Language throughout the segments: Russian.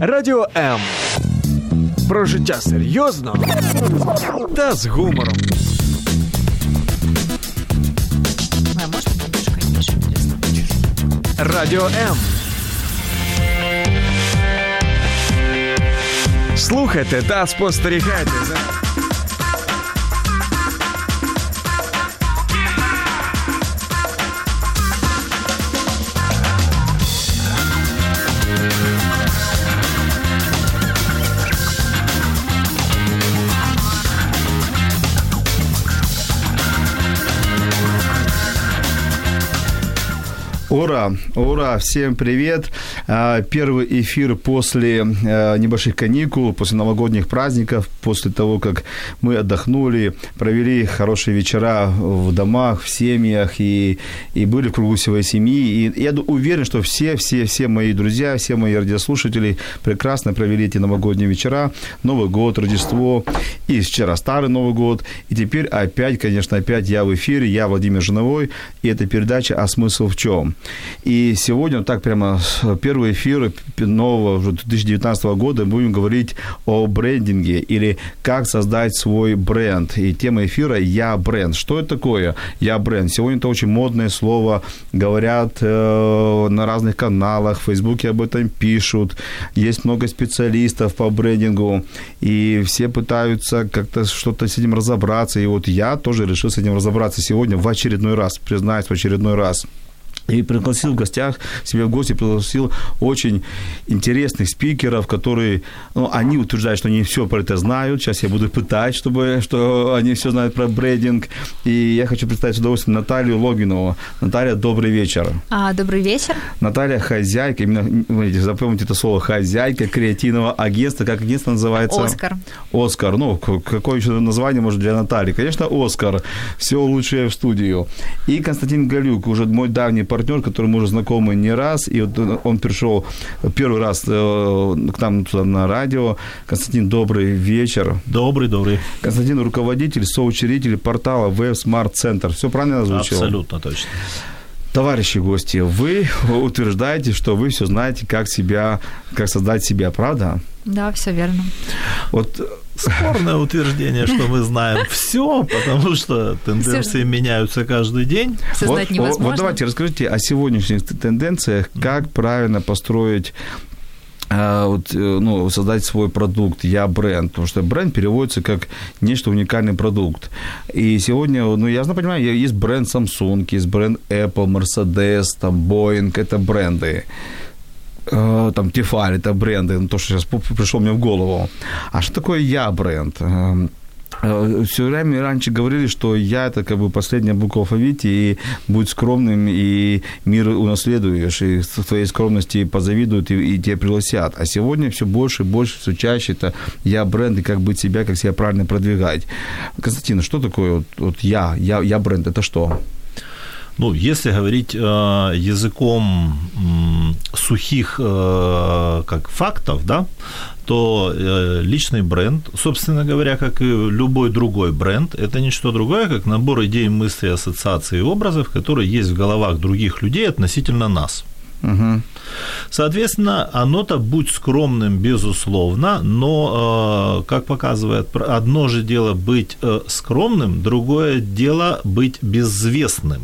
Радіо М. Про життя серйозно та з гумором. А можно немножко, конечно, интересно? Радіо М. Слухайте та спостерігайте за. Ура, ура, всем привет. А, Первый эфир после э, небольших каникул, после новогодних праздников, после того, как мы отдохнули, провели хорошие вечера в домах, в семьях и, и были в кругу своей семьи. И я уверен, что все, все, все мои друзья, все мои радиослушатели прекрасно провели эти новогодние вечера, Новый год, Рождество, и вчера Старый Новый год. И теперь опять, конечно, опять я в эфире, я Владимир Жиновой, и эта передача «А смысл в чем?». И сегодня, так прямо с- первый эфир нового уже 2019 года будем говорить о брендинге или как создать свой бренд. И тема эфира «Я бренд». Что это такое «Я бренд»? Сегодня это очень модное слово, говорят э, на разных каналах, в Фейсбуке об этом пишут, есть много специалистов по брендингу, и все пытаются как-то что-то с этим разобраться. И вот я тоже решил с этим разобраться сегодня в очередной раз, признаюсь, в очередной раз. И пригласил в гостях, себе в гости пригласил очень интересных спикеров, которые, ну, они утверждают, что они все про это знают. Сейчас я буду пытать, чтобы, что они все знают про брендинг. И я хочу представить с удовольствием Наталью Логинову. Наталья, добрый вечер. А, добрый вечер. Наталья хозяйка, именно, смотрите, запомните это слово, хозяйка креативного агентства. Как агентство называется? Оскар. Оскар. Ну, какое еще название может для Натальи? Конечно, Оскар. Все лучшее в студию. И Константин Галюк, уже мой давний партнер, которым мы уже знакомы не раз. И вот он пришел первый раз э, к нам туда на радио. Константин, добрый вечер. Добрый, добрый. Константин, руководитель, соучредитель портала Web Smart Center. Все правильно я озвучил? Абсолютно точно. Товарищи гости, вы утверждаете, что вы все знаете, как себя, как создать себя, правда? Да, все верно. Вот Спорное утверждение, что мы знаем все, потому что тенденции меняются каждый день. Все вот, знать вот- невозможно. Вот давайте расскажите о сегодняшних тенденциях, как правильно построить вот, э, ну, создать свой продукт, я бренд, потому что бренд переводится как нечто уникальный продукт. И сегодня, ну, я знаю, понимаю, есть бренд Samsung, есть бренд Apple, Mercedes, там, Boeing, это бренды. Э, Там Тефаль, это бренды, ну, то, что сейчас пришло мне в голову. А что такое я бренд? Все время раньше говорили, что я это как бы последняя буква в алфавите, и будь скромным, и мир унаследуешь, и с твоей скромности позавидуют, и, и тебя пригласят. А сегодня все больше и больше, все чаще это я бренд, и как быть себя, как себя правильно продвигать. Константин, что такое вот, вот я, я, я бренд, это что? Ну, если говорить э, языком м, сухих э, как фактов, да, то э, личный бренд, собственно говоря, как и любой другой бренд, это не что другое, как набор идей, мыслей, ассоциаций и образов, которые есть в головах других людей относительно нас. Мгм. Соответственно, оно-то будь скромным, безусловно, но, э, как показывает, одно же дело быть э, скромным, другое дело быть безвестным.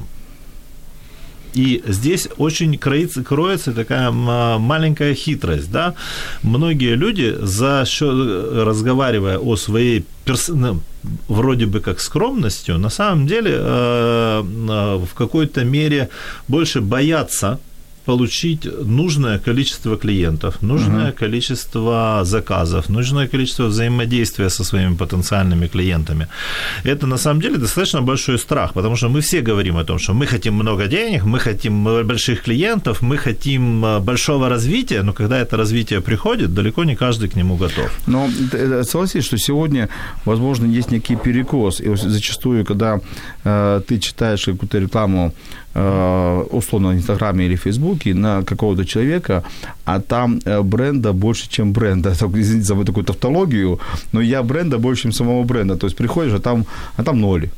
И здесь очень кроется, кроется такая маленькая хитрость, да. Многие люди, за счет, разговаривая о своей перс- ну, вроде бы как скромностью, на самом деле э, э, в какой-то мере больше боятся получить нужное количество клиентов, нужное количество заказов, нужное количество взаимодействия со своими потенциальными клиентами. Это на самом деле достаточно большой страх, потому что мы все говорим о том, что мы хотим много денег, мы хотим больших клиентов, мы хотим э, большого развития, но когда это развитие приходит, далеко не каждый к нему готов. Но э, согласись, что сегодня, возможно, есть некий перекос. И зачастую, когда ты читаешь какую-то рекламу, э, условно, в Инстаграме или Фейсбуке на какого-то человека, а там э, бренда больше, чем бренда. Извините за мою такую тавтологию, но я бренда больше, чем самого бренда. То есть приходишь, а там, а там ноль.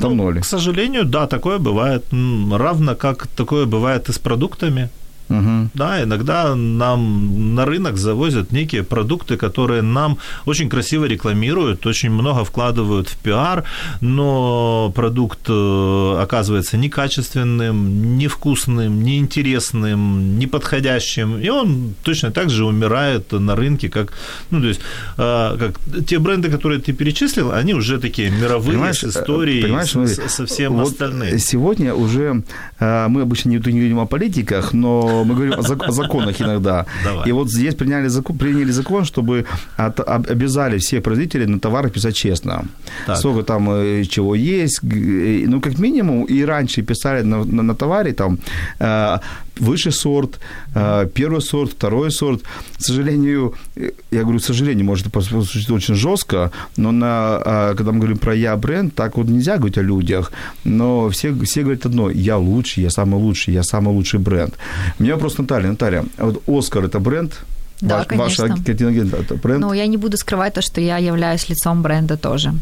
Там Ну, ноль. К сожалению, да, такое бывает. Равно как такое бывает и с продуктами. Мгм. Да, иногда нам на рынок завозят некие продукты, которые нам очень красиво рекламируют, очень много вкладывают в пиар, но продукт э, оказывается некачественным, невкусным, неинтересным, неподходящим, и он точно так же умирает на рынке, как, ну, то есть, э, как те бренды, которые ты перечислил, они уже такие мировые, Понимаешь, с э, историей, понимаешь, смотри, со всем вот остальным. Сегодня уже мы обычно не, не говорим о политиках, но мы говорим о, зак- о законах иногда. Давай. И вот здесь приняли закон, приняли закон, чтобы от- об- обязали всех производителей на товары писать честно. Так. Сколько там э, чего есть, э, ну как минимум и раньше писали на, на- на товаре там э, высший сорт, э, первый сорт, второй сорт. К сожалению, я говорю, к сожалению, может, прозвучит очень жестко, но на, э, когда мы говорим про я бренд, так вот нельзя говорить о людях, но все, все говорят одно, я лучший, я самый лучший, я самый лучший бренд. У меня вопрос Наталья, Наталья, а вот Оскар это бренд? Да, Ваш- конечно. Ваша картиногенда это бренд? Ну, я не буду скрывать то, что я являюсь лицом бренда тоже.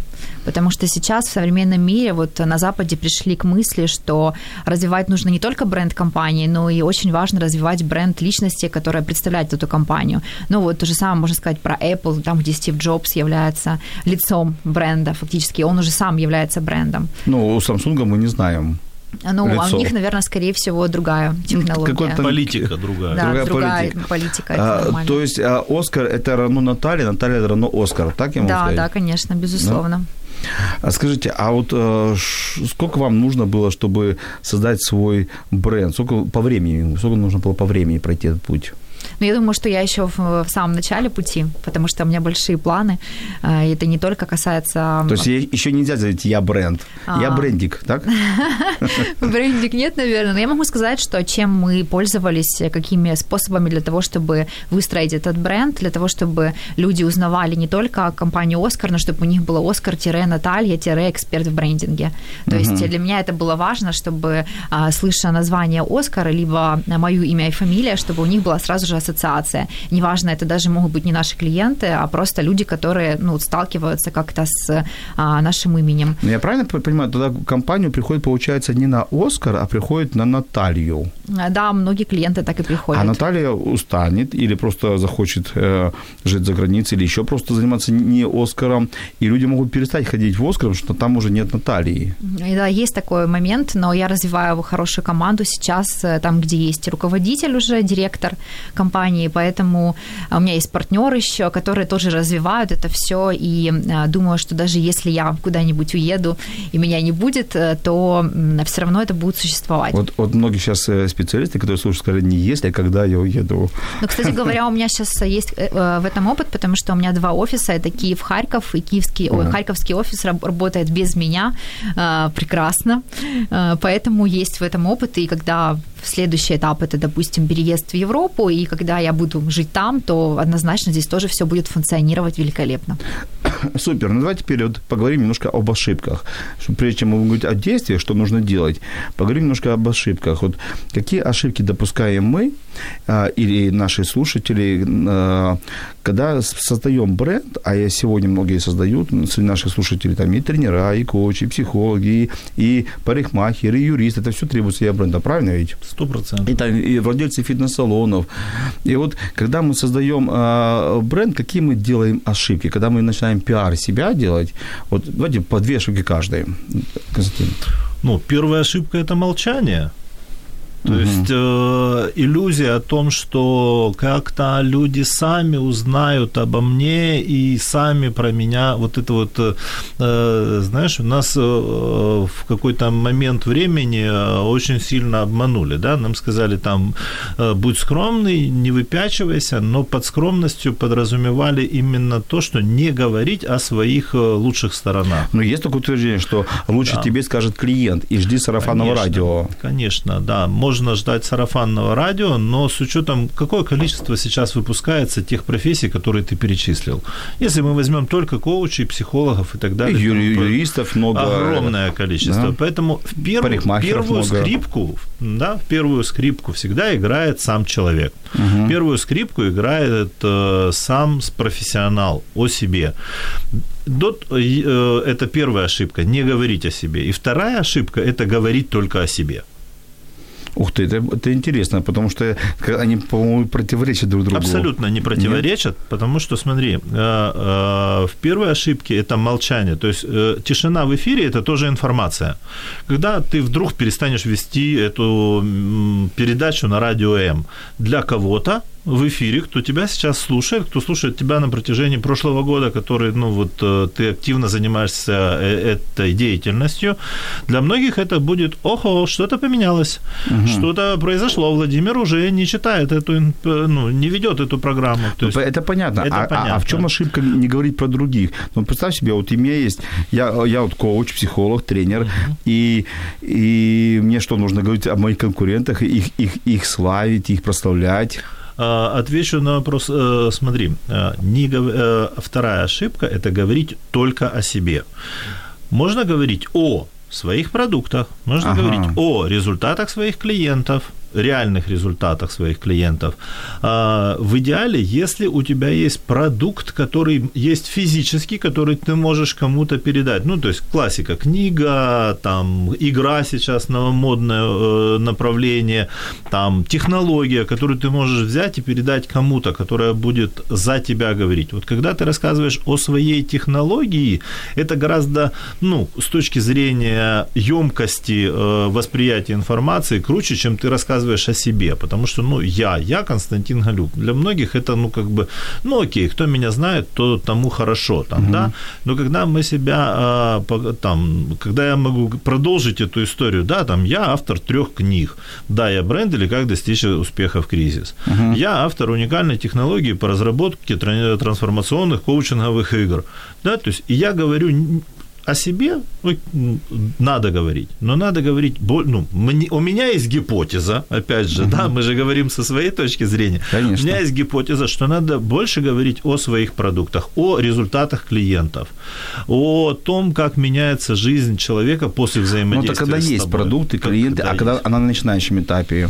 Потому что сейчас в современном мире вот на Западе пришли к мысли, что развивать нужно не только бренд компании, но и очень важно развивать бренд личности, которая представляет эту компанию. Ну, вот то же самое можно сказать про Apple, там, где Стив Джобс является лицом бренда, фактически он уже сам является брендом. Ну, у Samsung мы не знаем. Ну, а Лицо. у них, наверное, скорее всего, другая технология. какой-то Политика другая. да, другая другая, политика. политика. это А, то есть а, Оскар это равно Наталье, Наталья равно Оскар, так я могу да, сказать? да, конечно, безусловно. А скажите, а вот э, сколько вам нужно было, чтобы создать свой бренд? Сколько по времени, сколько нужно было по времени пройти этот путь? Но я думаю, что я еще в, в самом начале пути, потому что у меня большие планы. А, И это не только касается... То есть еще нельзя сказать «я бренд», «я А. брендик», так? Брендинг нет, наверное. Но я могу сказать, что чем мы пользовались, какими способами для того, чтобы выстроить этот бренд, для того, чтобы люди узнавали не только компанию «Оскар», но чтобы у них было «Оскар-Наталья-эксперт в брендинге». То есть для меня это было важно, чтобы, а, слыша название «Оскар», либо мое имя и фамилия, чтобы у них была сразу же ассоциация. Неважно, это даже могут быть не наши клиенты, а просто люди, которые ну, сталкиваются как-то с а, нашим именем. Ну, я правильно понимаю, тогда компанию приходит, получается, не на Оскар, а приходит на Наталью. А, Да, многие клиенты так и приходят. А Наталья устанет или просто захочет э, жить за границей, или еще просто заниматься не Оскаром, и люди могут перестать ходить в Оскар, потому что там уже нет Натальи. И Да, есть такой момент, но я развиваю хорошую команду сейчас, э, там, где есть руководитель уже, директор компании, поэтому а, у меня есть партнер еще, которые тоже развивают это все, и а, думаю, что даже если я куда-нибудь уеду и меня не будет, э, то все равно это будет существовать. Вот, вот многие сейчас э, специалисты, которые слушают, сказали, не если, а когда я уеду. Ну, кстати говоря, у меня сейчас есть э, э, в этом опыт, потому что у меня два офиса, это Киев, Харьков, и киевский, ой, харьковский офис раб- работает без меня э, прекрасно, поэтому есть в этом опыт, и когда следующий этап это, допустим, переезд в Европу, и когда я буду жить там, то однозначно здесь тоже все будет функционировать великолепно. Супер. Ну, давайте теперь вот поговорим немножко об ошибках. Прежде чем мы говорить о действиях, что нужно делать, поговорим немножко об ошибках. Вот какие ошибки допускаем мы а, или наши слушатели, а, когда создаем бренд, а я сегодня многие создают, среди наших слушателей там и тренера, и коучи, и психологи, и, и парикмахеры, и юристы, это все требуется я бренда, правильно ведь? Сто процентов. И, там, и владельцы фитнес-салонов. И вот когда мы создаем э, бренд, какие мы делаем ошибки? Когда мы начинаем пиар себя делать, вот давайте по две ошибки каждой. Константин. Ну, первая ошибка это молчание. То Мгм. есть э, иллюзия о том, что как-то люди сами узнают обо мне и сами про меня. Вот это вот, э, знаешь, у нас э, в какой-то момент времени э, очень сильно обманули, да, нам сказали там, э, будь скромный, не выпячивайся, но под скромностью подразумевали именно то, что не говорить о своих э, лучших сторонах. Но есть такое утверждение, что лучше Да. тебе скажет клиент и жди сарафанного Конечно, радио. Конечно, да. Можно ждать сарафанного радио, но с учетом, какое количество сейчас выпускается тех профессий, которые ты перечислил. Если мы возьмем только коучей, психологов и так И далее. ю- то юристов много. Огромное количество. Да. Поэтому в первую, первую много. скрипку, да, в первую скрипку всегда играет сам человек. Первую скрипку играет э, сам профессионал о себе. Дот, э, это первая ошибка, не говорить о себе. И вторая ошибка – это говорить только о себе. Ух ты, это, это интересно, потому что они, по-моему, противоречат друг другу. Абсолютно не противоречат, Нет? потому что, смотри, э, э, в первой ошибке это молчание, то есть э, тишина в эфире – это тоже информация. Когда ты вдруг перестанешь вести эту передачу на радио М, для кого-то в эфире, кто тебя сейчас слушает, кто слушает тебя на протяжении прошлого года, который, ну, вот э, ты активно занимаешься э, этой деятельностью, для многих это будет, ого, что-то поменялось, угу. что-то произошло, Владимир уже не читает эту, ну, не ведет эту программу. То есть, это понятно. Это а, понятно. А, а в чем ошибка не говорить про других? Ну, представь себе, вот у меня есть, я, я вот коуч, психолог, тренер, угу. и, и мне что, нужно говорить о моих конкурентах, их, их, их славить, их прославлять? А, отвечу на вопрос. Э, смотри, э, не, э, вторая ошибка – это говорить только о себе. Можно говорить о своих продуктах, можно ага. говорить о результатах своих клиентов, реальных результатах своих клиентов. А, в идеале, если у тебя есть продукт, который есть физический, который ты можешь кому-то передать. Ну, то есть классика, книга, там, игра сейчас новомодное э, направление, там, технология, которую ты можешь взять и передать кому-то, которая будет за тебя говорить. Вот когда ты рассказываешь о своей технологии, это гораздо, ну, с точки зрения емкости э, восприятия информации круче, чем ты рассказываешь рассказываешь о себе, потому что, ну, я, я Константин Галюк. Для многих это, ну, как бы, ну, окей, кто меня знает, то тому хорошо, там, угу. да, но когда мы себя, а, там, когда я могу продолжить эту историю, да, там, я автор трех книг, да, я бренд или как достичь успеха в кризис, угу. я автор уникальной технологии по разработке трансформационных коучинговых игр, да, то есть, и я говорю о себе ну, надо говорить, но надо говорить, ну, мне, у меня есть гипотеза, опять же, угу. да, мы же говорим со своей точки зрения. Конечно. У меня есть гипотеза, что надо больше говорить о своих продуктах, о результатах клиентов, о том, как меняется жизнь человека после взаимодействия. Ну, это когда есть продукты, клиенты, когда а когда есть. она на начинающем этапе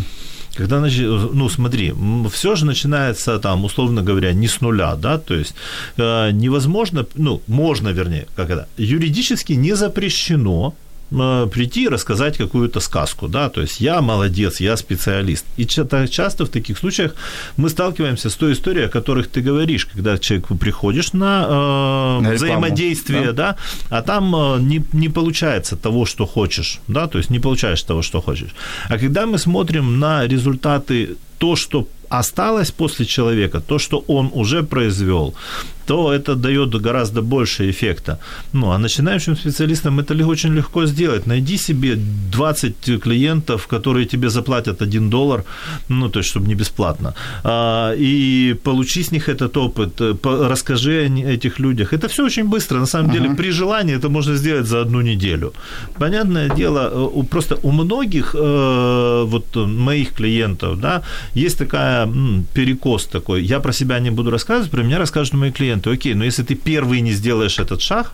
когда, ну, смотри, все же начинается там, условно говоря, не с нуля, да, то есть э, невозможно, ну, можно, вернее, как это, юридически не запрещено прийти и рассказать какую-то сказку, да, то есть я молодец, я специалист. И часто в таких случаях мы сталкиваемся с той историей, о которых ты говоришь, когда человек приходишь на, э, на взаимодействие, да? да, а там э, не, не получается того, что хочешь, да, то есть не получаешь того, что хочешь. А когда мы смотрим на результаты то, что осталось после человека, то, что он уже произвел, то это дает гораздо больше эффекта. Ну, а начинающим специалистам это очень легко сделать. Найди себе 20 клиентов, которые тебе заплатят 1 доллар, ну, то есть, чтобы не бесплатно, а, и получи с них этот опыт, расскажи о этих людях. Это все очень быстро, на самом uh-huh. деле, при желании это можно сделать за одну неделю. Понятное дело, э, просто у многих э, вот моих клиентов, да, есть такая перекос такой. Я про себя не буду рассказывать, про меня расскажут мои клиенты. Окей, но если ты первый не сделаешь этот шаг,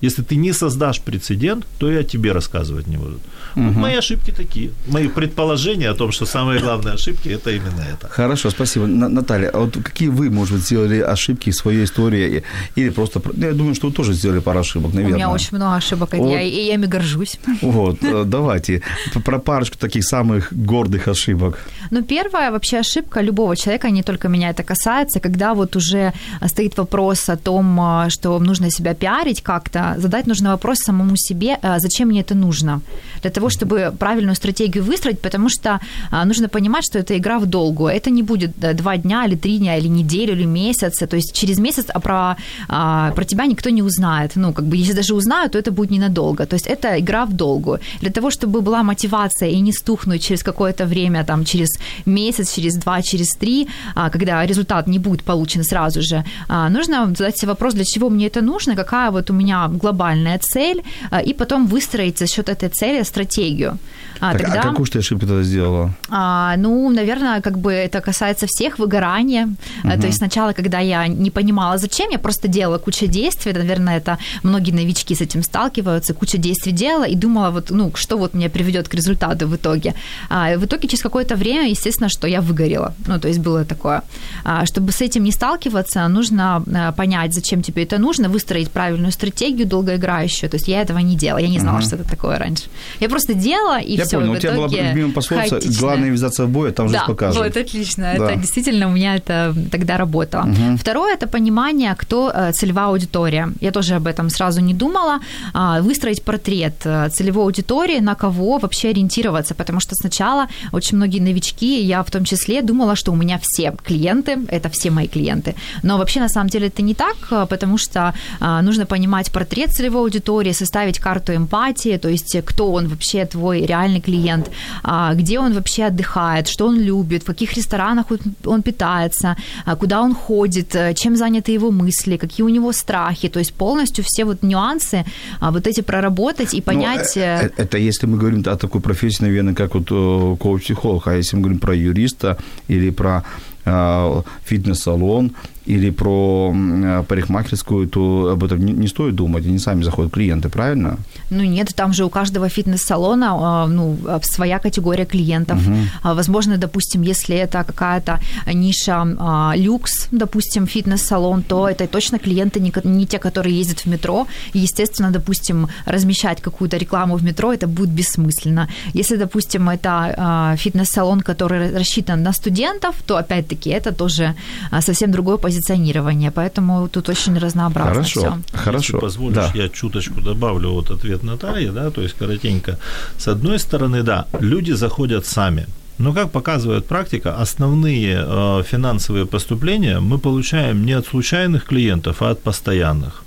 если ты не создашь прецедент, то я тебе рассказывать не буду. Угу. Вот мои ошибки такие. Мои предположения о том, что самые главные ошибки это именно это. Хорошо, спасибо. Наталья, а вот какие вы, может быть, сделали ошибки в своей истории? Или просто. Ну, я думаю, что вы тоже сделали пару ошибок, наверное. У меня очень много ошибок, вот. я, и я ими горжусь. Вот, э, давайте про парочку таких самых гордых ошибок. Ну, первая вообще ошибка любого человека, не только меня это касается, когда вот уже стоит вопрос о том, э, что нужно себя пиарить как-то, задать нужно вопрос самому себе, э, зачем мне это нужно? Для того, чтобы правильную стратегию выстроить, потому что а, нужно понимать, что это игра в долгую. Это не будет два дня или три дня, или неделю, или месяц. То есть через месяц а про, а, про тебя никто не узнает. Ну, как бы, если даже узнают, то это будет ненадолго. То есть это игра в долгую. Для того, чтобы была мотивация и не стухнуть через какое-то время, там, через месяц, через два, через три, когда результат не будет получен сразу же, нужно задать себе вопрос, для чего мне это нужно, какая вот у меня глобальная цель, и потом выстроить за счет этой цели стратегию. А, так, а тогда, а какую ты ошибку тогда сделала? А, ну, наверное, как бы это касается всех выгорания. Угу. То есть сначала, когда я не понимала, зачем, я просто делала кучу действий. Наверное, это многие новички с этим сталкиваются. Куча действий делала и думала, вот, ну, что вот меня приведет к результату в итоге. А, в итоге через какое-то время, естественно, что я выгорела. Ну, то есть было такое. А, чтобы с этим не сталкиваться, нужно а, понять, зачем тебе это нужно, выстроить правильную стратегию долгоиграющую. То есть я этого не делала, я не знала, угу. что это такое раньше. Я просто делала и я всё понял. У тебя была итоге любимая пословица хаотичное. «Главное ввязаться в бой, а там да, покажет». вот отлично. Да. Это действительно у меня это тогда работало. Второе – это понимание, кто э, целевая аудитория. Я тоже об этом сразу не думала. А, Выстроить портрет э, целевой аудитории, на кого вообще ориентироваться, потому что сначала очень многие новички, я в том числе, думала, что у меня все клиенты – это все мои клиенты. Но вообще на самом деле это не так, э, потому что нужно понимать портрет целевой аудитории, составить карту эмпатии, то есть кто он вообще твой реальный клиент, а, где он вообще отдыхает, что он любит, в каких ресторанах он- питается, а, куда он ходит, э, чем заняты его мысли, какие у него страхи, то есть полностью все вот нюансы а, вот эти проработать и понять... Ну, э, э, это если мы говорим о такой профессии, наверное, как вот коуч-психолог, а если мы говорим про юриста или про фитнес-салон или про э, парикмахерскую, то об этом не, не стоит думать, они сами заходят клиенты, правильно? Ну нет, там же у каждого фитнес-салона а, ну, а, своя категория клиентов. А, Возможно, допустим, если это какая-то ниша а, люкс, допустим, фитнес-салон, то это точно клиенты не, не те, которые ездят в метро. И, естественно, допустим, размещать какую-то рекламу в метро, это будет бессмысленно. Если, допустим, это а, фитнес-салон, который рассчитан на студентов, то, опять-таки, это тоже а, совсем другое позиционирование. Поэтому тут очень разнообразно Хорошо, всё. хорошо. Если позволишь, да. я чуточку добавлю вот ответ Натальи, да, то есть коротенько. С одной стороны, да, люди заходят сами. Но, как показывает практика, основные э, финансовые поступления мы получаем не от случайных клиентов, а от постоянных.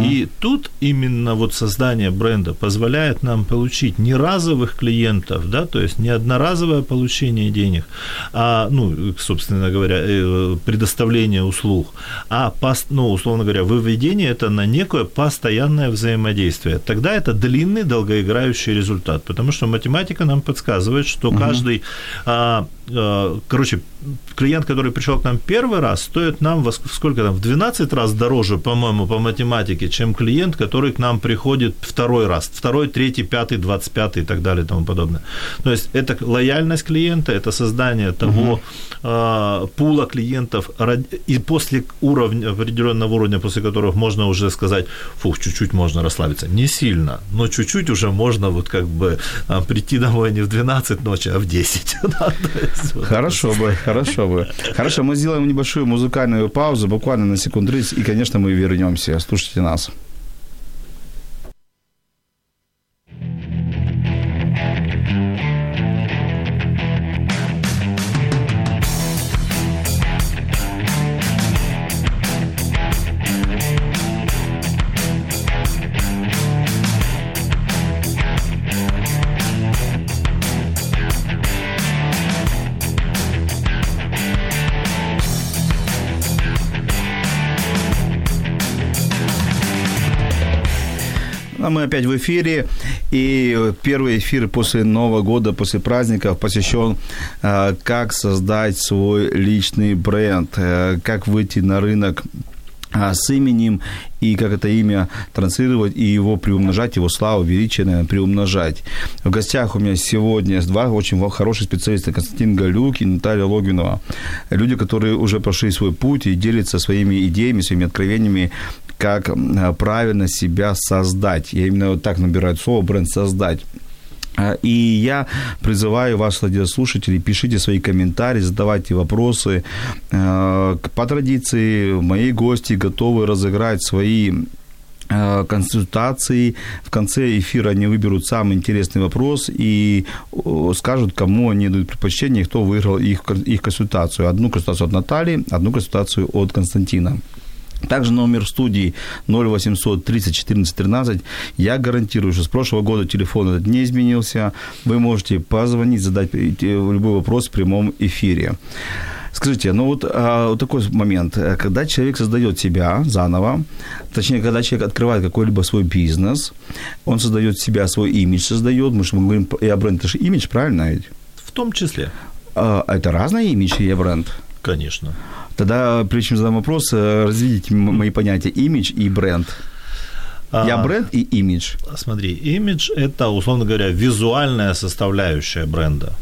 И тут именно вот создание бренда позволяет нам получить не разовых клиентов, да, то есть не одноразовое получение денег, а, ну, собственно говоря, э, предоставление услуг, а, ну, условно говоря, выведение это на некое постоянное взаимодействие. Тогда это длинный, долгоиграющий результат, потому что математика нам подсказывает, что каждый, а, а, короче, клиент, который пришел к нам первый раз, стоит нам во ск- сколько там, в 12 раз дороже, по-моему, по математике, чем клиент, который к нам приходит второй раз, второй, третий, пятый, двадцать пятый и так далее и тому подобное. То есть это лояльность клиента, это создание того а, пула клиентов, и после уровня, определенного уровня, после которых можно уже сказать, фух, чуть-чуть можно расслабиться. Не сильно, но чуть-чуть уже можно вот как бы а, прийти домой не в 12 ночи, а в 10. Вот Хорошо бы, хорошо бы. Хорошо, мы сделаем небольшую музыкальную паузу, буквально на секунд 30, и, конечно, мы вернемся. Слушайте нас. Опять в эфире, и первый эфир после Нового года, после праздников посвящен, э, как создать свой личный бренд, э, как выйти на рынок с именем и как это имя транслировать и его приумножать, его славу, величие, наверное, приумножать. В гостях у меня сегодня два очень хороших специалиста, Константин Галюк и Наталья Логинова. Люди, которые уже прошли свой путь и делятся своими идеями, своими откровениями, как м, правильно себя создать. Я именно вот так набираю слово бренд «создать». А, И я призываю вас, радиослушатели, пишите свои комментарии, задавайте вопросы. Э, По традиции мои гости готовы разыграть свои э, консультации. В конце эфира они выберут самый интересный вопрос и скажут, кому они дают предпочтение, кто выиграл их, их консультацию. Одну консультацию от Натальи, одну консультацию от Константина. Также номер студии 0800 30 14 13. Я гарантирую, что с прошлого года телефон этот не изменился. Вы можете позвонить, задать э, любой вопрос в прямом эфире. Скажите, ну вот, а, вот такой момент. Когда человек создает себя заново, точнее, когда человек открывает какой-либо свой бизнес, он создает себя, свой имидж создает. Мы же говорим, я бренд, это же имидж, правильно ведь? В том числе, А, Это разный имидж и я бренд? конечно. Тогда, прежде чем задам вопрос, э, разведите мои понятия имидж и бренд. Я А, бренд и имидж. Смотри, имидж – это, условно говоря, визуальная составляющая бренда.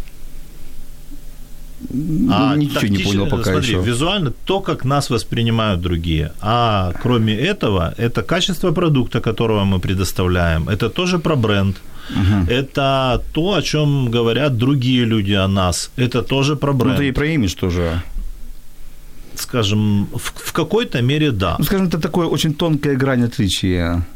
Ну, ничего не понял пока смотри, еще. визуально то, как нас воспринимают другие. А кроме этого, это качество продукта, которого мы предоставляем. Это тоже про бренд. это то, о чем говорят другие люди о нас. Это тоже про Ну, бренд. это и про имидж тоже. Скажем, в, в какой-то мере да. Ну, скажем, это такое очень тонкая грань отличия.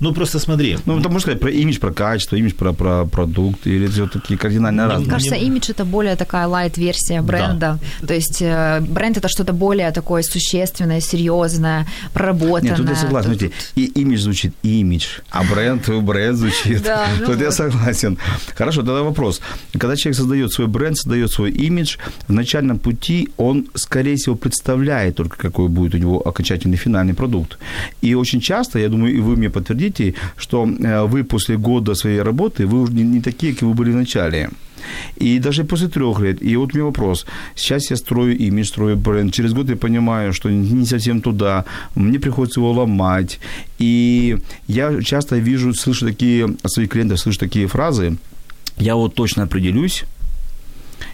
Ну, просто смотри. Ну, можно сказать про имидж, про качество, имидж, про, про продукт, или это все-таки кардинально разные. Мне кажется, имидж это более такая лайт-версия бренда. То есть э, бренд это что-то более такое существенное, серьезное, проработанное. Нет, тут я согласен. Тут- и имидж звучит имидж, а бренд, бренд звучит. Да, ну Тут я вот. согласен. Хорошо, тогда вопрос. Когда человек создает свой бренд, создает свой имидж, в начальном пути он, скорее всего, представляет только, какой будет у него окончательный финальный продукт. И очень часто, я думаю, и вы мне подтвердите, что э, вы после года своей работы, вы уже не, такие, какие вы были в начале. И даже после трех лет. И вот у меня вопрос. Сейчас я строю имидж, строю бренд. Через год я понимаю, что не совсем туда. Мне приходится его ломать. И я часто вижу, слышу такие от своих клиентов, слышу такие фразы. Я вот точно определюсь,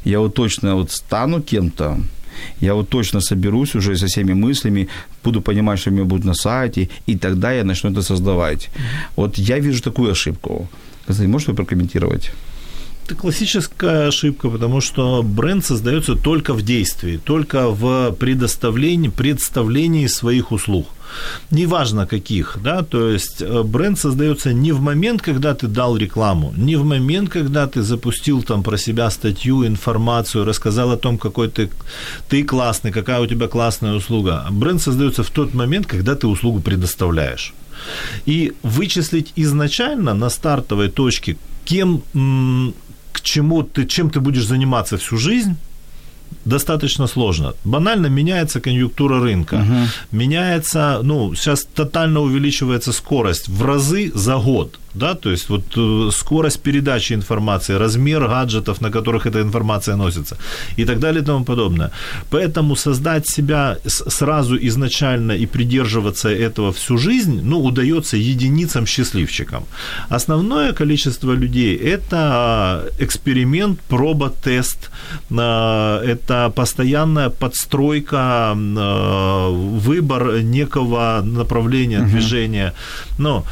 я вот точно вот стану кем-то, я вот точно соберусь уже со всеми мыслями, буду понимать, что у меня будет на сайте, и тогда я начну это создавать. Вот я вижу такую ошибку. Константин, можешь вы прокомментировать? Это классическая ошибка, потому что бренд создается только в действии, только в предоставлении, представлении своих услуг. Неважно каких, да, то есть э, бренд создается не в момент, когда ты дал рекламу, не в момент, когда ты запустил там про себя статью, информацию, рассказал о том, какой ты, ты классный, какая у тебя классная услуга. Бренд создается в тот момент, когда ты услугу предоставляешь. И вычислить изначально на стартовой точке, кем, к чему ты, чем ты будешь заниматься всю жизнь, достаточно сложно. Банально меняется конъюнктура рынка. Меняется, ну, сейчас тотально увеличивается скорость в разы за год. Да, то есть вот э, скорость передачи информации, размер гаджетов, на которых эта информация носится и так далее и тому подобное. Поэтому создать себя сразу изначально и придерживаться этого всю жизнь, ну, удается единицам счастливчикам. Основное количество людей – это эксперимент, проба, тест, э, это постоянная подстройка, э, выбор некого направления движения. Но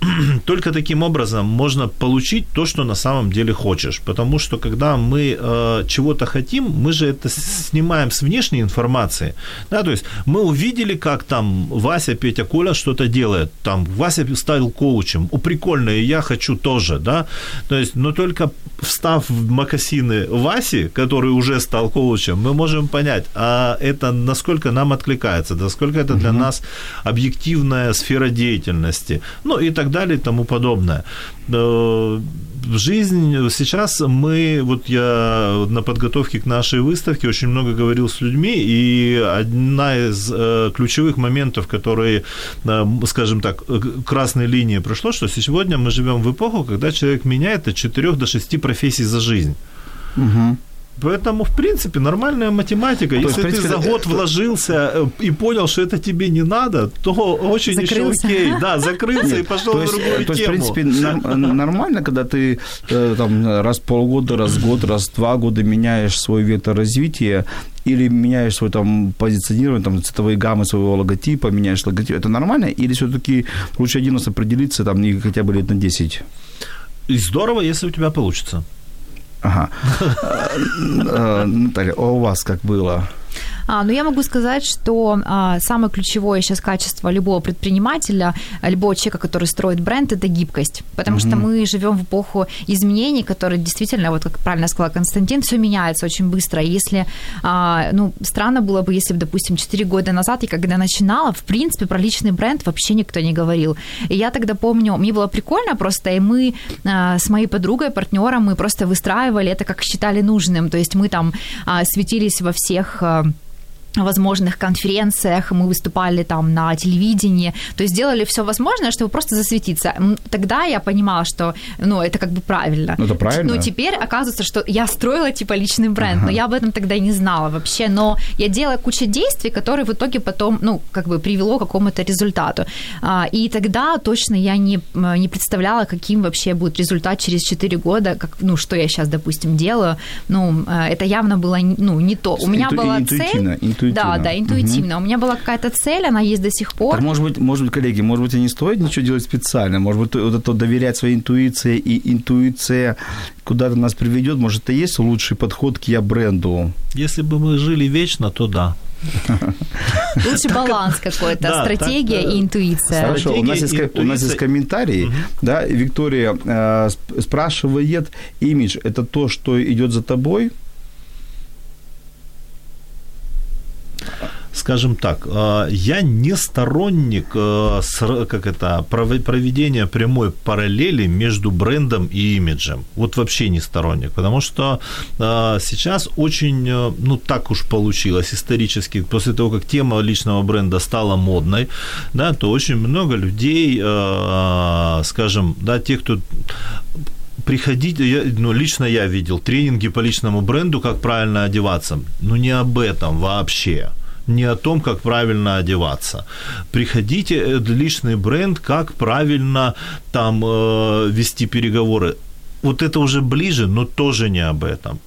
только таким образом можно получить то, что на самом деле хочешь. Потому что когда мы э, чего-то хотим, мы же это снимаем с внешней информации. Да, то есть мы увидели, как там Вася, Петя, Коля что-то делает. Там Вася стал коучем. О, прикольно, и я хочу тоже, да. То есть, но только встав в мокасины Васи, который уже стал коучем, мы можем понять, а это насколько нам откликается, насколько это для нас объективная сфера деятельности, ну и так далее и тому подобное. Э, Жизнь сейчас мы, вот я на подготовке к нашей выставке очень много говорил с людьми, и одна из э, ключевых моментов, которые, э, скажем так, красной линии пришло, что сегодня мы живем в эпоху, когда человек меняет от 4 до 6 профессий за жизнь. Поэтому, в принципе, нормальная математика. есть, Если принципе, ты за это- год вложился э, и понял, что это тебе не надо, то очень еще Закрылся. окей. Да, закрылся и пошел то в есть, другую то есть, в тему. принципе, норм- нормально, когда ты э, там раз в полгода, раз в год, раз в два года меняешь свой вектор развития или меняешь свой там позиционирование, там цветовые гаммы своего логотипа, меняешь логотип, это нормально? Или все-таки лучше один раз определиться там не хотя бы лет на 10? И здорово, если у тебя получится. Ага. Э, Наталья, а у вас как было? А, ну, я могу сказать, что а, самое ключевое сейчас качество любого предпринимателя, любого человека, который строит бренд, это гибкость. Потому что мы живем в эпоху изменений, которые действительно, вот как правильно сказал Константин, все меняется очень быстро. И Если, а, ну, странно было бы, если бы, допустим, 4 года назад, я когда начинала, в принципе, про личный бренд вообще никто не говорил. И я тогда помню, мне было прикольно просто, и мы а, с моей подругой, партнером, мы просто выстраивали это, как считали нужным. То есть мы там а, светились во всех а, возможных конференциях, мы выступали там на телевидении, то есть делали все возможное, чтобы просто засветиться. Тогда я понимала, что, ну, это как бы правильно. Ну, это правильно. Ну, теперь оказывается, что я строила, типа, личный бренд, но я об этом тогда не знала вообще, но я делала кучу действий, которые в итоге потом, ну, как бы привело к какому-то результату. А, И тогда точно я не, не представляла, каким вообще будет результат через 4 года, как, ну, что я сейчас, допустим, делаю. Ну, э, это явно было, ну, не то. У меня была цель, интуитивно. Да, да, интуитивно. У меня была какая-то цель, она есть до сих пор. Так, может быть, может быть, коллеги, может быть, и не стоит ничего делать специально. Может быть, вот это доверять своей интуиции, и интуиция куда-то нас приведет. Может, это есть лучший подход к я-бренду? Если бы мы жили вечно, то да. Лучше баланс какой-то, Да, стратегия так, и интуиция. Хорошо, у нас, есть, Стратегия, у нас есть интуиция. комментарий, да, Виктория э, сп- спрашивает, имидж – это то, что идет за тобой? Скажем так, э, я не сторонник э, как это, пров- проведения прямой параллели между брендом и имиджем. Вот вообще не сторонник, потому что э, сейчас очень, ну так уж получилось исторически, после того, как тема личного бренда стала модной, да, то очень много людей, скажем, да, тех, кто приходить, я, ну, лично я видел тренинги по личному бренду, как правильно одеваться. Ну, не об этом вообще не о том, как правильно одеваться. Приходите, э, личный бренд, как правильно там э, вести переговоры. Вот это уже ближе, но тоже не об этом.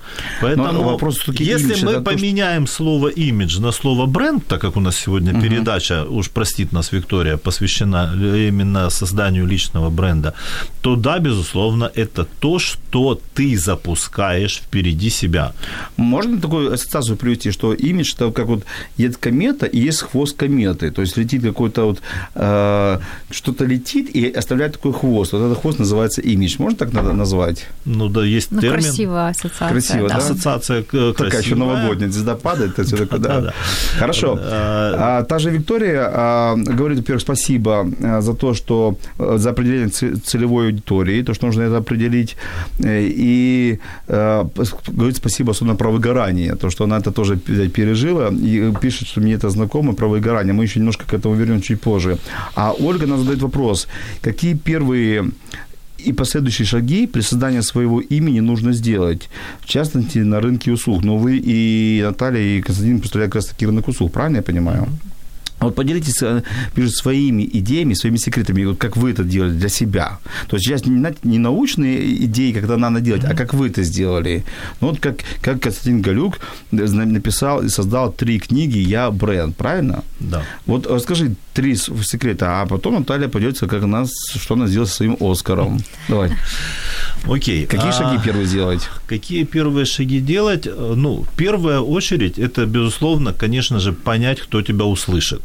Поэтому Но вопрос если имидж, мы это то, что- поменяем слово имидж на слово бренд, так как у нас сегодня передача, уж простит нас Виктория, посвящена именно созданию личного бренда, то да, безусловно, это то, что ты запускаешь впереди себя. Можно такую ассоциацию привести, что имидж – это как вот едет комета и есть хвост кометы. То есть летит какой-то вот, э, что-то летит и оставляет такой хвост. Вот этот хвост называется имидж. Можно так надо назвать? Ну да, есть Ну, термин. красивая ассоциация. Красиво, да? Ассоциация к- Такая еще красивая. новогодняя, звезда падает, это все такое, да. Хорошо. А, А, Та же Виктория а, говорит, во-первых, спасибо а, за то, что за определение целевой аудитории, то, что нужно это определить. Э, И а, говорит спасибо особенно про выгорание, то, что она это тоже пе- пережила, и пишет, что мне это знакомо про выгорание. Мы еще немножко к этому вернем чуть позже. А Ольга нам задает вопрос, какие первые и последующие шаги при создании своего имени нужно сделать, в частности, на рынке услуг. Но вы и Наталья, и Константин представляют как раз таки рынок услуг, правильно я понимаю? Вот поделитесь э, между своими идеями, своими секретами, вот как вы это делали для себя. То есть сейчас не, не научные идеи, когда надо делать, а как вы это сделали. Ну вот как, как Константин Галюк э, написал и создал три книги «Я бренд», правильно? Да. Вот расскажи три секрета, а потом Наталья поделится, как она, что она сделала со своим Оскаром. Давай. Окей. Какие а шаги первые сделать? Какие первые шаги делать? Э, Ну, в первую очередь, это, безусловно, конечно же, понять, кто тебя услышит.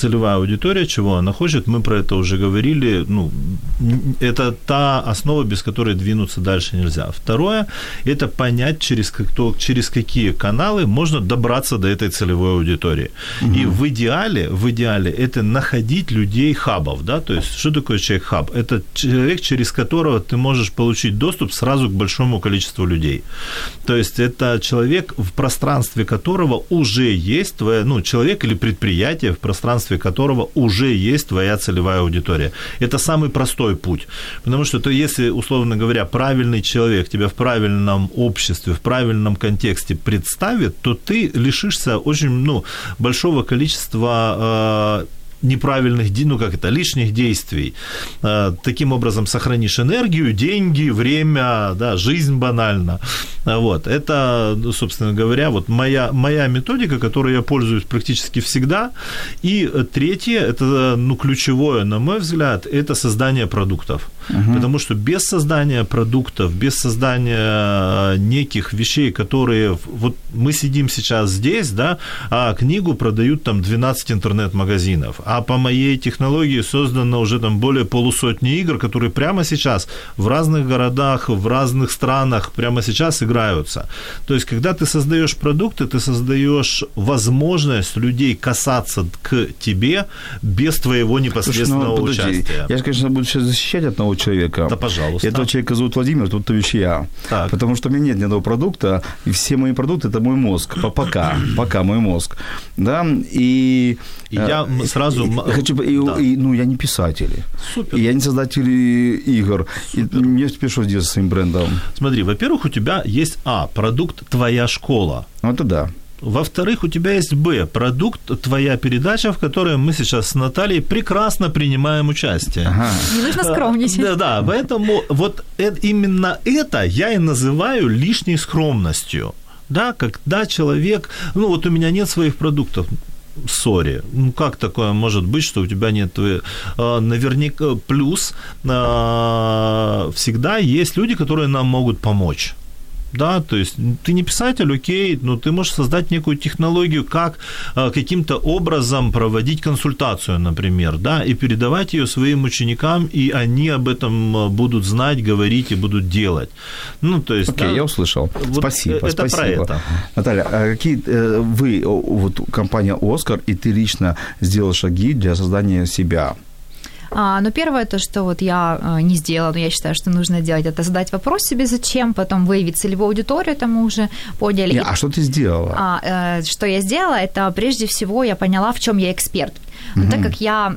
Целевая аудитория, чего она хочет, мы про это уже говорили. Ну, это та основа, без которой двинуться дальше нельзя. Второе, это понять, через, кто, через какие каналы можно добраться до этой целевой аудитории. И в идеале, в идеале это находить людей хабов, да, то есть что такое человек-хаб? Это человек, через которого ты можешь получить доступ сразу к большому количеству людей. То есть это человек, в пространстве которого уже есть твоя, ну, человек или предприятие, в пространстве которого уже есть твоя целевая аудитория. Это самый простой путь. Потому что то, если, условно говоря, правильный человек тебя в правильном обществе, в правильном контексте представит, то ты лишишься очень ну, большого количества э, неправильных, ну как это, лишних действий. Э, Таким образом сохранишь энергию, деньги, время, да, жизнь банально. А Вот. Это, ну, собственно говоря, вот моя, моя методика, которой я пользуюсь практически всегда. И третье, это, ну, ключевое, на мой взгляд, это создание продуктов. Потому что без создания продуктов, без создания э, неких вещей, которые... Вот мы сидим сейчас здесь, да, а книгу продают там 12 интернет-магазинов. А по моей технологии создано уже там более полусотни игр, которые прямо сейчас в разных городах, в разных странах прямо сейчас играются. То есть, когда ты создаешь продукты, ты создаешь возможность людей касаться к тебе без твоего Слушай, непосредственного ну, подожди. участия. Я же, конечно, буду сейчас защищать одного человека. Да, пожалуйста. Этого человека зовут Владимир, тут то вещь я. Так. Потому что у меня нет ни одного продукта, и все мои продукты – это мой мозг. По- Пока, пока мой мозг. Да, и... И я э, сразу и- хочу, и- да. и, ну, я не писатель. Супер. И я не создатель игр. И мне теперь что сделать с своим брендом? Смотри, во-первых, у тебя есть А, продукт твоя школа. Ну, это да. Во-вторых, у тебя есть Б, продукт твоя передача, в которой мы сейчас с Натальей прекрасно принимаем участие. Ага. Не нужно скромничать. Да, да, поэтому вот э- именно это я и называю лишней скромностью. Да, когда человек, ну вот у меня нет своих продуктов, сори. Ну, как такое может быть, что у тебя нет... А, наверняка плюс а, всегда есть люди, которые нам могут помочь да, то есть ты не писатель, окей, но ты можешь создать некую технологию, как э, каким-то образом проводить консультацию, например, да, и передавать ее своим ученикам, и они об этом э, будут знать, говорить и будут делать. Ну, то есть... Окей, да, я услышал. Вот спасибо, это спасибо. Про это. Наталья, а какие э, вы, вот компания «Оскар», и ты лично сделал шаги для создания себя? А, ну, первое, то, что вот я а, не сделала, но я считаю, что нужно делать, это задать вопрос себе, зачем, потом выявить целевую аудиторию, это мы уже поняли. Не, а что ты сделала? А, э, что я сделала, это прежде всего я поняла, в чем я эксперт. Но угу. так как я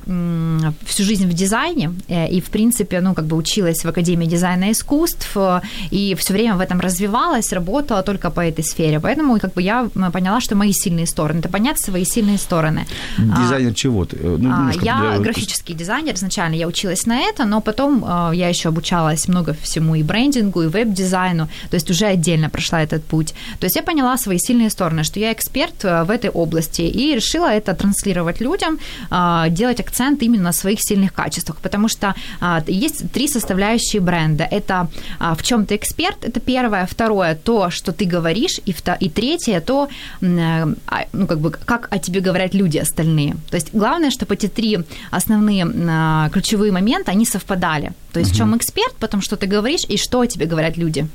всю жизнь в дизайне э, и, в принципе, ну, как бы училась в Академии дизайна и искусств э, и все время в этом развивалась, работала только по этой сфере. Поэтому как бы я поняла, что мои сильные стороны. Это понять свои сильные стороны. Дизайнер а, чего ты? Ну, а, я для... графический дизайнер. Изначально я училась на это, но потом э, я еще обучалась много всему и брендингу, и веб-дизайну. То есть уже отдельно прошла этот путь. То есть я поняла свои сильные стороны, что я эксперт в этой области и решила это транслировать людям, делать акцент именно на своих сильных качествах, потому что а, есть три составляющие бренда. Это а, в чем ты эксперт, это первое. Второе, то, что ты говоришь. И, и третье, то, ну, как бы, как о тебе говорят люди остальные. То есть главное, чтобы эти три основные ключевые момента, они совпадали. То есть в чем эксперт, потом что ты говоришь и что тебе говорят люди.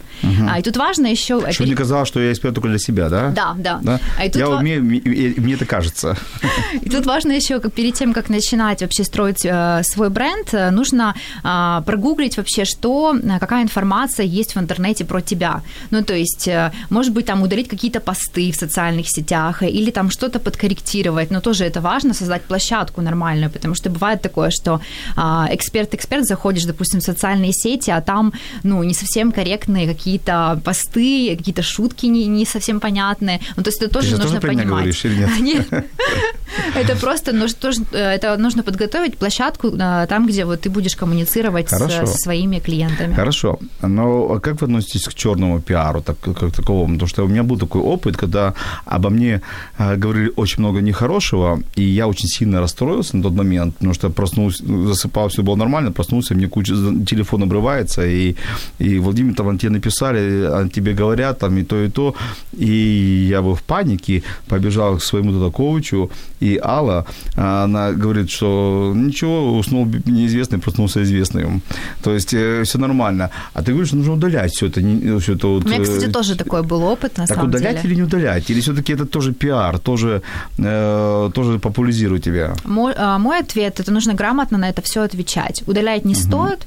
А, и тут важно еще... Что не казалось, что я эксперт только для себя, да? Да, да. да? А и тут я ва... умею, мне это кажется. И тут важно еще, как перед тем, как начинать вообще строить э, свой бренд, э, нужно э, прогуглить вообще, что, э, какая информация есть в интернете про тебя. Ну, то есть, э, может быть, там удалить какие-то посты в социальных сетях или там что-то подкорректировать, но тоже это важно, создать площадку нормальную, потому что бывает такое, что э, эксперт-эксперт заходишь, допустим, в социальные сети, а там, ну, не совсем корректные какие-то посты, какие-то шутки не, не совсем понятные. Ну, то есть это тоже Ты нужно тоже понимать. Говоришь, или нет? Это просто тоже это нужно подготовить площадку э, там, где вот ты будешь коммуницировать со своими клиентами. Хорошо. Но как вы относитесь к черному пиару, так, как таковому? Потому что у меня был такой опыт, когда обо мне э, говорили очень много нехорошего, и я очень сильно расстроился на тот момент, потому что проснулся, засыпал, все было нормально, проснулся, мне куча, телефон обрывается, и, и Владимир, там, тебе написали, тебе говорят, там, и то, и то, и я был в панике, побежал к своему тогда коучу, и Алла, она говорит, что ничего, уснул неизвестный, проснулся известным. То есть э, все нормально. А ты говоришь, что нужно удалять все это. Все это вот, У меня, кстати, э, тоже такой был опыт, на так самом удалять деле. или не удалять? Или все-таки это тоже пиар, тоже, э, тоже популяризирует тебя? Мой, а, мой ответ – это нужно грамотно на это все отвечать. Удалять не угу. стоит,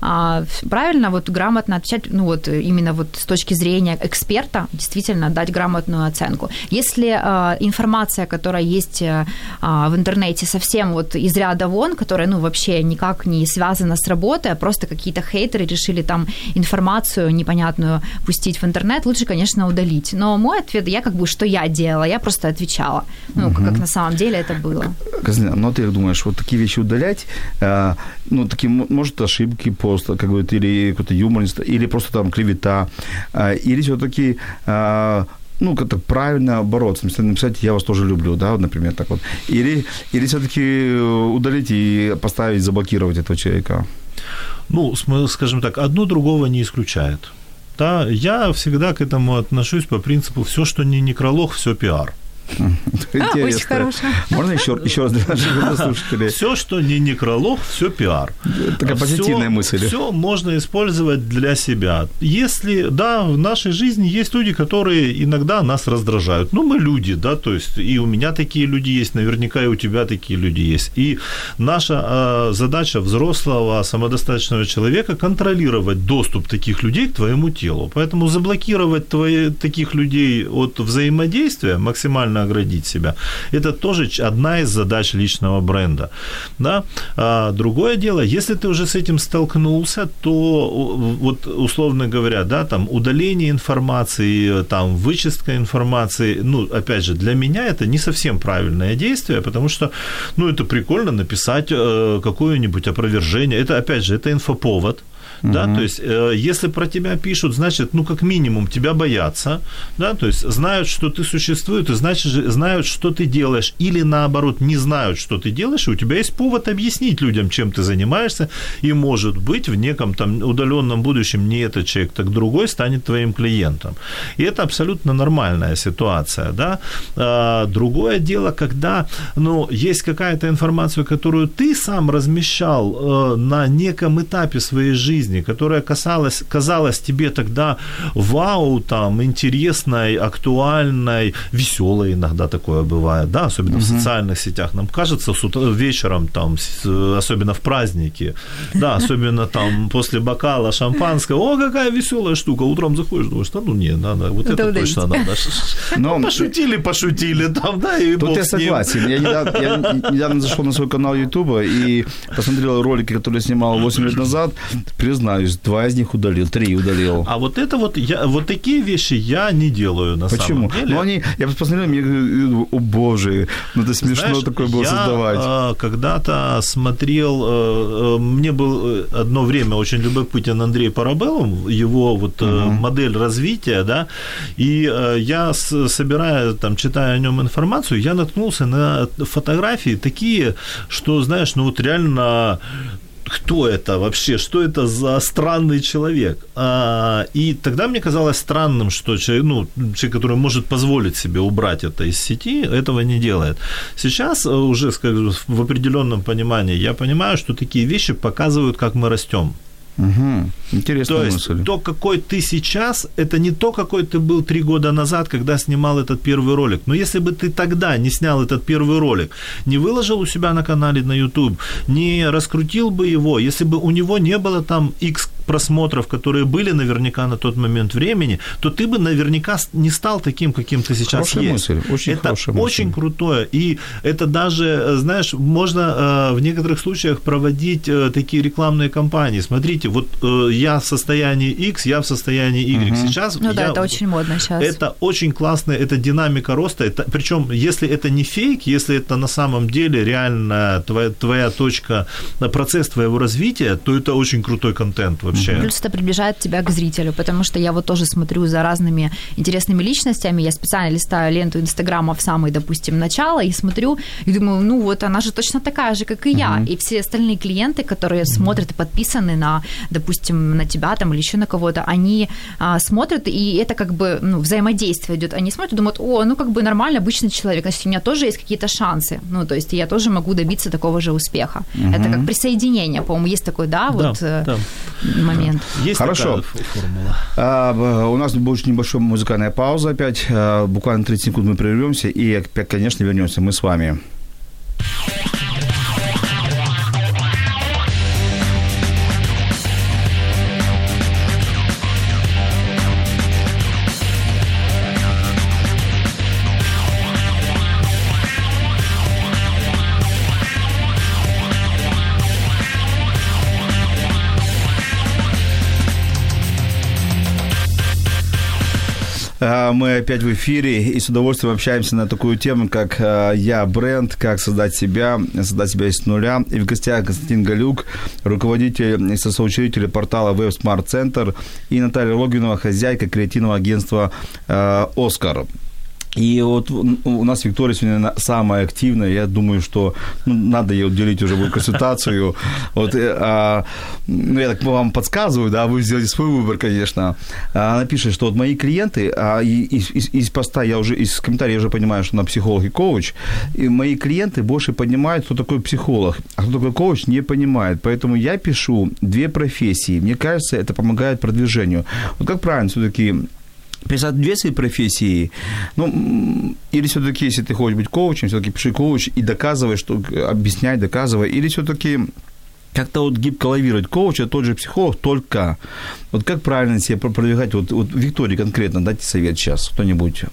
а, правильно вот грамотно отвечать, ну вот именно вот с точки зрения эксперта, действительно дать грамотную оценку. Если а, информация, которая есть а, в интернете, совсем вот из ряда вон, которая, ну, вообще никак не связана с работой, а просто какие-то хейтеры решили там информацию непонятную пустить в интернет, лучше, конечно, удалить. Но мой ответ, я как бы, что я делала, я просто отвечала, ну, угу. как на самом деле это было. Казалина, ну, ты думаешь, вот такие вещи удалять, ну, такие, может, ошибки просто, как говорит, или какой-то юмор, или просто там клевета, или все-таки ну, как-то правильно бороться. Если написать «я вас тоже люблю», да, вот, например, так вот. Или, или все-таки э, удалить и поставить, заблокировать этого человека? Ну, скажем так, одно другого не исключает. Да, я всегда к этому отношусь по принципу «все, что не некролог, все пиар». Интересно. Очень хорошо. Можно еще, еще раз для наших слушателей? Все, что не некролог, все пиар. Такая все, позитивная мысль. Все можно использовать для себя. Если, да, в нашей жизни есть люди, которые иногда нас раздражают. Ну, мы люди, да, то есть и у меня такие люди есть, наверняка и у тебя такие люди есть. И наша э, задача взрослого, самодостаточного человека контролировать доступ таких людей к твоему телу. Поэтому заблокировать твои, таких людей от взаимодействия максимально правильно оградить себя. Это тоже одна из задач личного бренда. Да? А другое дело, если ты уже с этим столкнулся, то вот условно говоря, да, там удаление информации, там вычистка информации, ну, опять же, для меня это не совсем правильное действие, потому что, ну, это прикольно написать э, какое-нибудь опровержение. Это, опять же, это инфоповод, Да, то есть, э, если про тебя пишут, значит, ну, как минимум, тебя боятся, да, то есть знают, что ты существуешь, и значит, знают, что ты делаешь, или наоборот, не знают, что ты делаешь, и у тебя есть повод объяснить людям, чем ты занимаешься, и, может быть, в неком там удаленном будущем не этот человек, так другой станет твоим клиентом. И это абсолютно нормальная ситуация, да. А, другое дело, когда, ну, есть какая-то информация, которую ты сам размещал э, на неком этапе своей жизни, которая касалась, казалась тебе тогда вау, там, интересной, актуальной, веселой иногда такое бывает, да, особенно угу. в социальных сетях. Нам кажется, с утра, вечером, там, особенно в праздники, да, особенно там после бокала шампанского, о, какая веселая штука, утром заходишь, думаешь, да ну не, надо, вот это, точно надо. Но... Ну, пошутили, пошутили там, да, и Тут я согласен. Я недавно, я недавно зашел на свой канал Ютуба и посмотрел ролики, которые снимал 8 лет назад. Признаюсь, два из них удалил, три удалил. А вот это вот, я, вот такие вещи я не делаю на Почему? самом деле. Ну, они, я посмотрел, мне говорю, о боже, ну это смешно Знаешь, такое было я, создавать. А, когда-то смотрел, э, э, мне был э, одно время очень любопытен Андрей Парабеллум, его вот uh модель развития, да, и я собираю, там, читая о нем информацию, я наткнулся на фотографии такие, что, знаешь, ну вот реально кто это вообще, что это за странный человек. А, и тогда мне казалось странным, что человек, ну, человек, который может позволить себе убрать это из сети, этого не делает. Сейчас э, уже, скажем, в определенном понимании я понимаю, что такие вещи показывают, как мы растем. Угу. Интересная то есть мысль. то, какой ты сейчас, это не то, какой ты был три года назад, когда снимал этот первый ролик. Но если бы ты тогда не снял этот первый ролик, не выложил у себя на канале на YouTube, не раскрутил бы его, если бы у него не было там X просмотров, которые были наверняка на тот момент времени, то ты бы наверняка не стал таким, каким ты сейчас хорошая есть. Мысль, очень это мысль. очень крутое. И это даже, знаешь, можно э, в некоторых случаях проводить э, такие рекламные кампании. Смотрите, вот э, я в состоянии X, я в состоянии Y. Угу. Сейчас ну да, я, это очень модно сейчас. Это очень классно, это динамика роста. Это, причем, если это не фейк, если это на самом деле реально твоя, твоя точка, процесс твоего развития, то это очень крутой контент вообще вообще. Плюс это приближает тебя к зрителю, потому что я вот тоже смотрю за разными интересными личностями, я специально листаю ленту Инстаграма в самый, допустим, начало и смотрю, и думаю, ну вот она же точно такая же, как и я. И все остальные клиенты, которые uh-huh. смотрят и подписаны на, допустим, на тебя там или еще на кого-то, они а, смотрят, и это как бы ну, взаимодействие идет. Они смотрят и думают, о, ну как бы нормально, обычный человек, значит, у меня тоже есть какие-то шансы. Ну, то есть я тоже могу добиться такого же успеха. Uh-huh. Это как присоединение, по-моему, есть такой, да, да вот э, да. момент. Есть Хорошо. такая формула. А, у нас будет небольшая музыкальная пауза опять. А, буквально 30 секунд мы прервемся и опять, конечно, вернемся. Мы с вами. Мы опять в эфире и с удовольствием общаемся на такую тему, как а, «Я бренд», как создать себя, создать себя из нуля. И в гостях Константин Галюк, руководитель и соучредитель портала Web Smart Center, и Наталья Логинова, хозяйка креативного агентства а, «Оскар». И вот у нас Виктория сегодня самая активная. Я думаю, что ну, надо ей уделить уже будет консультацию. Вот, э, а, ну, я так вам подсказываю, да, вы сделаете свой выбор, конечно. Она пишет, что вот мои клиенты, а из, из, из поста я уже, из комментариев я уже понимаю, что она психолог и коуч, и мои клиенты больше понимают, кто такой психолог, а кто такой коуч, не понимает. Поэтому я пишу две профессии. Мне кажется, это помогает продвижению. Вот как правильно все-таки писать две свои профессии, ну, или все-таки, если ты хочешь быть коучем, все-таки пиши коуч и доказывай, что объясняй, доказывай, или все-таки как-то вот гибко лавировать. Коуч – это тот же психолог, только вот как правильно себе продвигать, вот, вот Виктории конкретно дайте совет сейчас, кто-нибудь.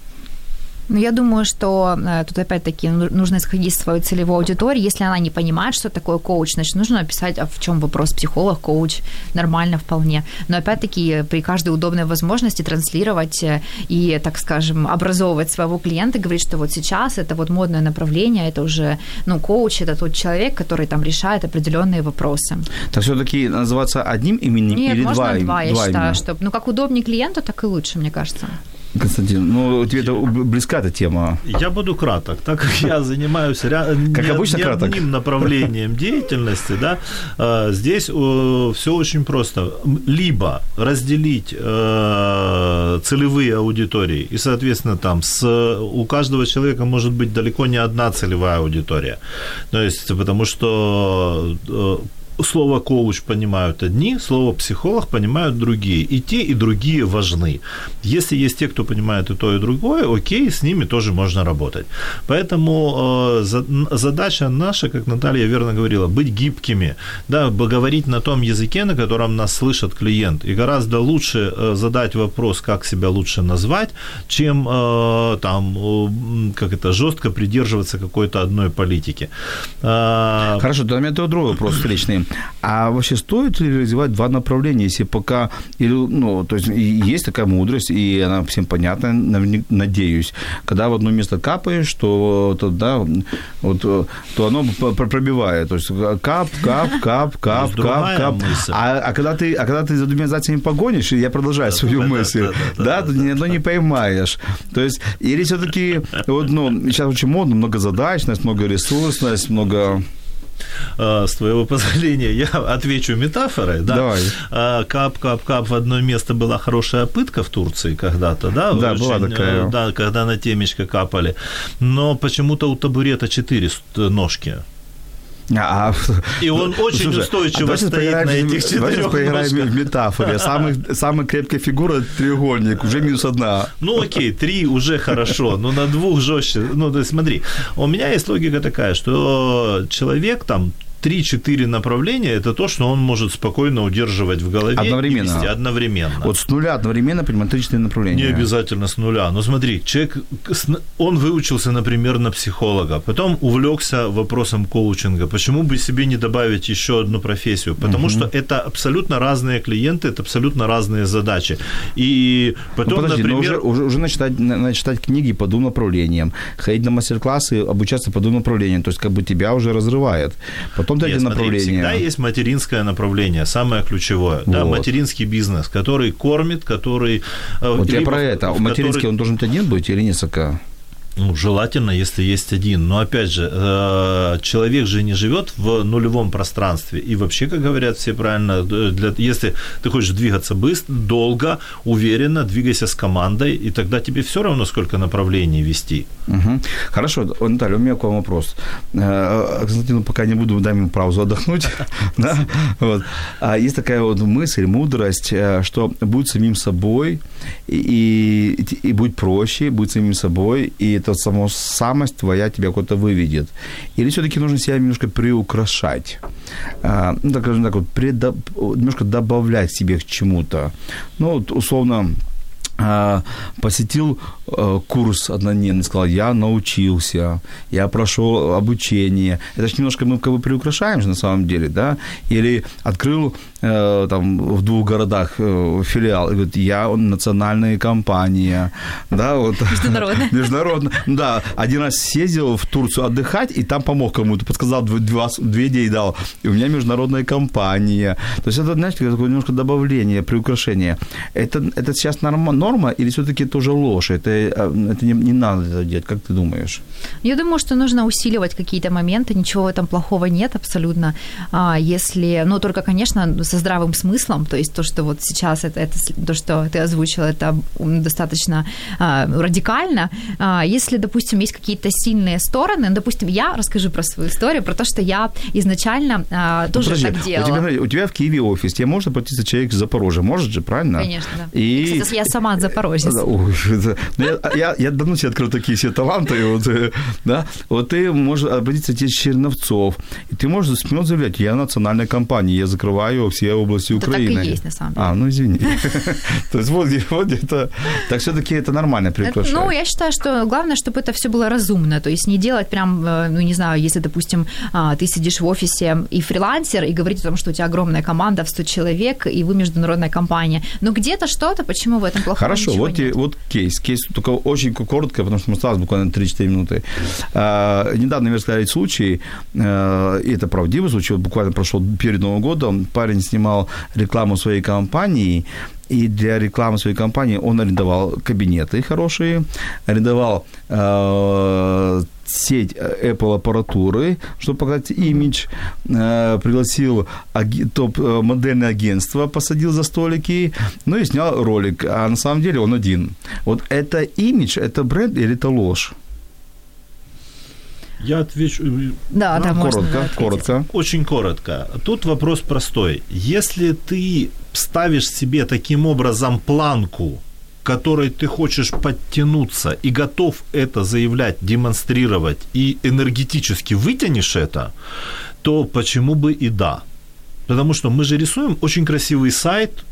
Ну, я думаю, что э, тут опять-таки ну- нужно исходить из своей целевой аудитории. Если она не понимает, что такое коуч, значит, нужно написать, а в чем вопрос психолог, коуч, нормально вполне. Но опять-таки при каждой удобной возможности транслировать э, и, так скажем, образовывать своего клиента, говорить, что вот сейчас это вот модное направление, это уже, ну, коуч, это тот человек, который там решает определенные вопросы. Так все-таки называться одним именем Нет, или можно два, два, я два считаю, имени? что, ну, как удобнее клиенту, так и лучше, мне кажется. Константин, ну тебе это близка эта тема. Я буду краток, так как я занимаюсь ря- Как не, обычно, не краток. одним направлением деятельности, да, э, здесь все очень просто. Либо разделить э, целевые аудитории, и, соответственно, там с, у каждого человека может быть далеко не одна целевая аудитория. То есть, потому что э, Слово коуч понимают одни, слово психолог понимают другие. И те, и другие важны. Если есть те, кто понимает и то, и другое, окей, с ними тоже можно работать. Поэтому э, задача наша, как Наталья верно говорила, быть гибкими, да, говорить на том языке, на котором нас слышит клиент. И гораздо лучше э, задать вопрос, как себя лучше назвать, чем э, там, э, как это, жестко придерживаться какой-то одной политики. А, Хорошо, у меня другой вопрос встречный. А вообще стоит ли развивать два направления, если пока, или, ну, то есть есть такая мудрость, и она всем понятна, надеюсь, когда в одно место капаешь, то тогда вот, то оно пробивает, то есть кап, кап, кап, кап, кап, кап. А, а когда ты, а когда ты за двумя зайцами погонишь, и я продолжаю свою да, мысль, да, да, да, да, то ни одно не поймаешь. То есть, или все-таки, вот, ну, сейчас очень модно, многозадачность, много ресурсность, много... э, с твоего позволения, я отвечу метафорой. Да? Давай. Э, Кап, кап, кап в одно место была хорошая пытка в Турции когда-то, да? Да, была э, такая. Да, когда на темечко капали. Но почему-то у табурета четыре ножки. А, И он очень устойчиво давайте стоит на этих Давайте четырёх поиграем ножках. в метафоре. Самый, самая крепкая фигура – треугольник, уже минус одна. Ну окей, три уже хорошо, но на двух жестче. Ну, то есть смотри, у меня есть логика такая, что человек там 3-4 направления – это то, что он может спокойно удерживать в голове. Одновременно. вести одновременно. Вот с нуля одновременно принимать три-четыре направления. Не обязательно с нуля. Но смотри, человек, он выучился, например, на психолога, потом увлекся вопросом коучинга. Почему бы себе не добавить еще одну профессию? Потому что это абсолютно разные клиенты, это абсолютно разные задачи. И Ну, потом, подожди, но например... уже, уже, начитать, на- начитать книги по двум направлениям, ходить на мастер-классы, обучаться по двум направлениям, то есть как бы тебя уже разрывает. Потом Нет, третье смотри, направление. всегда есть материнское направление, самое ключевое. Да, Вот. материнский бизнес, который кормит, который... э, Вот я либо про в- это. в Материнский который- он должен быть один быть или несколько? Ну, желательно, если есть один. Но опять же, э, человек же не живет в нулевом пространстве. И вообще, как говорят все правильно, д- для, если ты хочешь двигаться быстро, долго, уверенно, двигайся с командой, и тогда тебе все равно, сколько направлений вести. Мгм. Хорошо, Наталья, у меня к вам вопрос. Э, Константину пока не буду, дай ему паузу отдохнуть. А Есть такая вот мысль, мудрость, э, что будь самим собой, и, будь проще, будь самим собой, и эта само самость твоя тебя куда-то выведет. Или все-таки нужно себя немножко приукрашать, А, ну, так скажем так, вот, предо- немножко добавлять себе к чему-то. Ну, вот, условно, а, посетил э, курс однодневный, сказал, я научился, я прошел обучение. Это же немножко мы как бы приукрашаем же на самом деле, да? Или открыл там в двух городах э, филиал, и говорит, я национальная компания, да, вот. Международная. Международная. Да, один раз съездил в Турцию отдыхать, и там помог кому-то, подсказал, дв- два, две идеи дал. И у меня международная компания. То есть это, знаете, такое немножко добавление, приукрашение. Это, это сейчас норма, норма или все-таки тоже ложь? Это, э, это не, не надо это делать, как ты думаешь? Я думаю, что нужно усиливать какие-то моменты, ничего в этом плохого нет абсолютно. А, если, ну, только, конечно, со здравым смыслом, то есть то, что вот сейчас это, это то, что ты озвучила, это достаточно а, радикально. А, если, допустим, есть какие-то сильные стороны, ну, допустим, я расскажу про свою историю, про то, что я изначально а, тоже Подожди, так делала. У тебя, у тебя в Киеве офис, тебе может обратиться человек из Запорожья, может же, правильно? Конечно, да. И, Кстати, я сама ой, это- ну, я, я, я давно себе открыл такие все таланты, вот, э, да, вот ты можешь обратиться тебе Черновцов, и ты можешь смело заявлять, я национальная компания, я закрываю все области Это так и Украины. есть, на самом деле. А, ну извини. То есть вот, вот это, так все-таки это нормально приглашать. Ну, я считаю, что главное, чтобы это все было разумно. То есть не делать прям, э, ну, не знаю, если, допустим, а, ты сидишь в офисе и фрилансер, и говорить о том, что у тебя огромная команда в 100 человек, и вы международная компания. Но где-то что-то, почему в этом плохого Хорошо, вот, и- вот кейс. Кейс только очень коротко, потому что мы осталось буквально 3-4 минуты. А, недавно мне рассказали случай, а, и это правдивый случай, вот буквально прошел перед Новым годом, парень снимал рекламу своей компании, и для рекламы своей компании он арендовал кабинеты хорошие, арендовал э, сеть Apple аппаратуры, чтобы показать имидж, э, пригласил аги- топ-модельное агентство, посадил за столики, ну и снял ролик. А на самом деле он один. Вот это имидж, это бренд или это ложь? Я отвечу э, Да, да, можно коротко, коротко. очень коротко. Тут вопрос простой. Если ты ставишь себе таким образом планку, к которой ты хочешь подтянуться и готов это заявлять, демонстрировать и энергетически вытянешь это, то почему бы и да? Потому что мы же рисуем очень красивый сайт,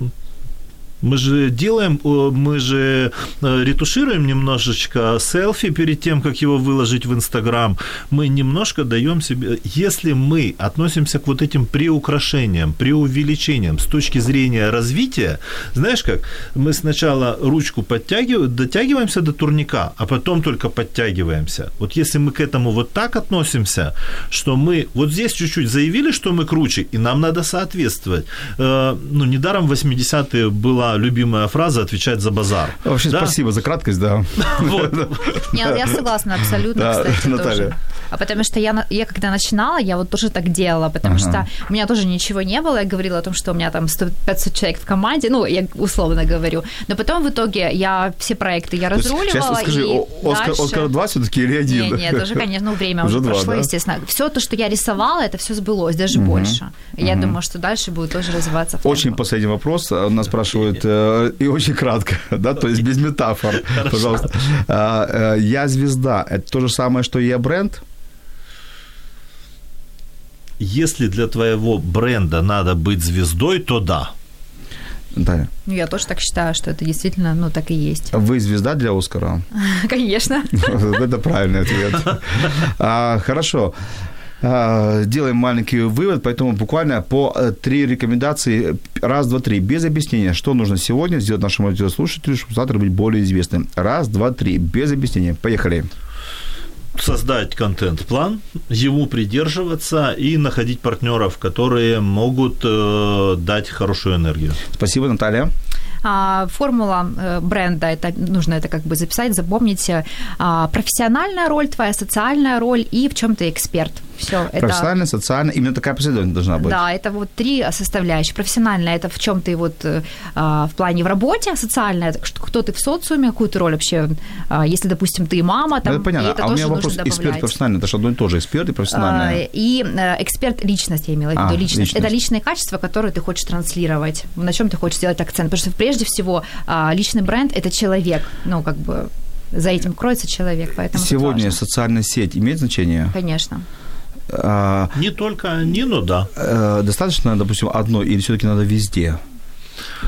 мы же делаем, мы же э, ретушируем немножечко селфи перед тем, как его выложить в Инстаграм. Мы немножко даем себе... Если мы относимся к вот этим приукрашениям, преувеличениям с точки зрения развития, знаешь как, мы сначала ручку подтягиваем, дотягиваемся до турника, а потом только подтягиваемся. Вот если мы к этому вот так относимся, что мы вот здесь чуть-чуть заявили, что мы круче, и нам надо соответствовать. Э, Ну, недаром в 80-е была любимая фраза «отвечать за базар». Вообще, Да? спасибо за краткость, да. Вот. Я, я согласна абсолютно, кстати, Наталья. тоже. А потому что я, я когда начинала, я вот тоже так делала, потому что у меня тоже ничего не было. Я говорила о том, что у меня там 100-500 человек в команде, ну, я условно говорю. Но потом в итоге я все проекты я разруливала. Сейчас скажи, Оскар, дальше- Оскар 2 все-таки или один? Не, не, тоже, конечно, ну, время уже, Уже прошло, да? естественно. Все то, что я рисовала, это все сбылось, даже больше. Я думаю, что дальше будет тоже развиваться. Очень последний вопрос. А, Нас спрашивают, э, и очень кратко, да, то есть без метафор, пожалуйста. А, э, Я звезда. Это то же самое, что и я бренд? Если для твоего бренда надо быть звездой, то да. Наталья, Ну, я тоже так считаю, что это действительно, ну, так и есть. вы звезда для Оскара? Конечно. Это правильный ответ. А, Хорошо. А, Делаем маленький вывод, поэтому буквально по э, три рекомендации. Раз, два, три. Без объяснения, что нужно сегодня сделать нашему радиослушателю, чтобы завтра быть более известным. Раз, два, три. Без объяснения. Поехали. создать контент-план, ему придерживаться и находить партнеров, которые могут э, дать хорошую энергию. Спасибо, Наталья. А, формула э, бренда, это нужно это как бы записать, запомнить. А, профессиональная роль, твоя социальная роль и в чем ты эксперт. Все, это... Профессионально, социально. Именно такая последовательность должна быть. Да, это вот три составляющие. Профессиональная это в чем ты вот э, а, в плане в работе, социальная это что- кто ты в социуме, какую ты роль вообще, а, если, допустим, ты мама, Ну, там, это понятно. и это а у меня вопрос эксперт профессиональный. Это же одно и то же. Эксперт и профессиональный. А, И э, эксперт личность, я имела в А, виду, личность. личность. Это личные качества, которые ты хочешь транслировать, на чем ты хочешь сделать акцент. Потому что прежде всего а, личный бренд это человек, ну как бы за этим кроется человек, поэтому Сегодня социальная сеть имеет значение? Конечно. А, Не только они, но да. э, достаточно, допустим, одной или все-таки надо везде?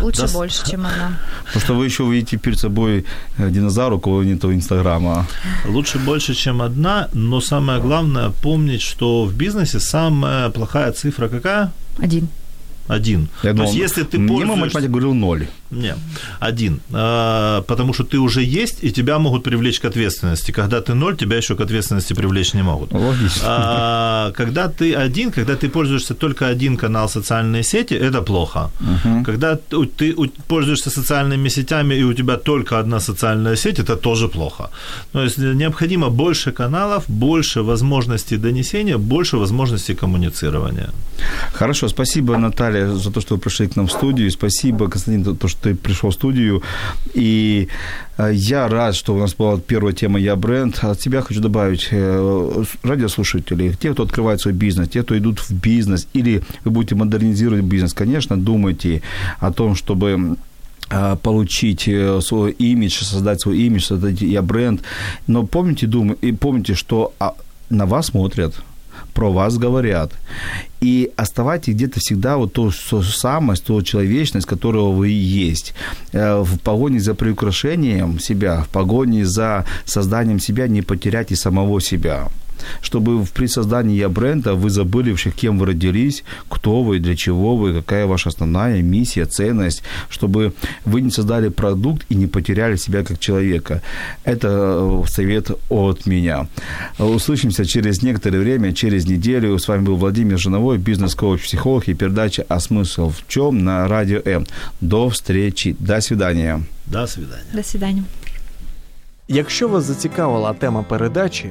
Лучше Да, больше, чем одна. Потому что вы еще видите перед собой э, динозавра, у кого нет Инстаграма. Лучше больше, чем одна, но самое главное помнить, что в бизнесе самая плохая цифра какая? Один. Один. Я То думал, есть, если ты мне пользуешься... математик говорил ноль. Не, один. А, потому что ты уже есть, и тебя могут привлечь к ответственности. Когда ты ноль, тебя еще к ответственности привлечь не могут. Логично. А, когда ты один, когда ты пользуешься только один канал социальной сети, это плохо. Когда т- у- ты пользуешься социальными сетями, и у тебя только одна социальная сеть, это тоже плохо. То есть необходимо больше каналов, больше возможностей донесения, больше возможностей коммуницирования. Хорошо, спасибо, Наталья, за то, что вы пришли к нам в студию. Спасибо, Константин, за то, что ты пришел в студию. И э, я рад, что у нас была первая тема «Я бренд». От себя хочу добавить, э, радиослушатели, те, кто открывает свой бизнес, те, кто идут в бизнес, или вы будете модернизировать бизнес, конечно, думайте о том, чтобы а, получить э, свой имидж, создать свой имидж, создать я бренд. Но помните, думаю, и помните, что а, на вас смотрят, про вас говорят. И оставайтесь где-то всегда вот ту самость, ту человечность, которого вы есть. Э, в погоне за приукрашением себя, в погоне за созданием себя не потерять и самого себя чтобы при создании бренда вы забыли кем вы родились, кто вы, для чего вы, какая ваша основная миссия, ценность, чтобы вы не создали продукт и не потеряли себя как человека. Это э, совет от меня. Услышимся через некоторое время, через неделю. С вами был Владимир Жиновой, бизнес-коуч, психолог и передача «А смысл в чем?» на Радио М. До встречи. До свидания. До свидания. До свидания. Якщо вас зацікавила тема передачі,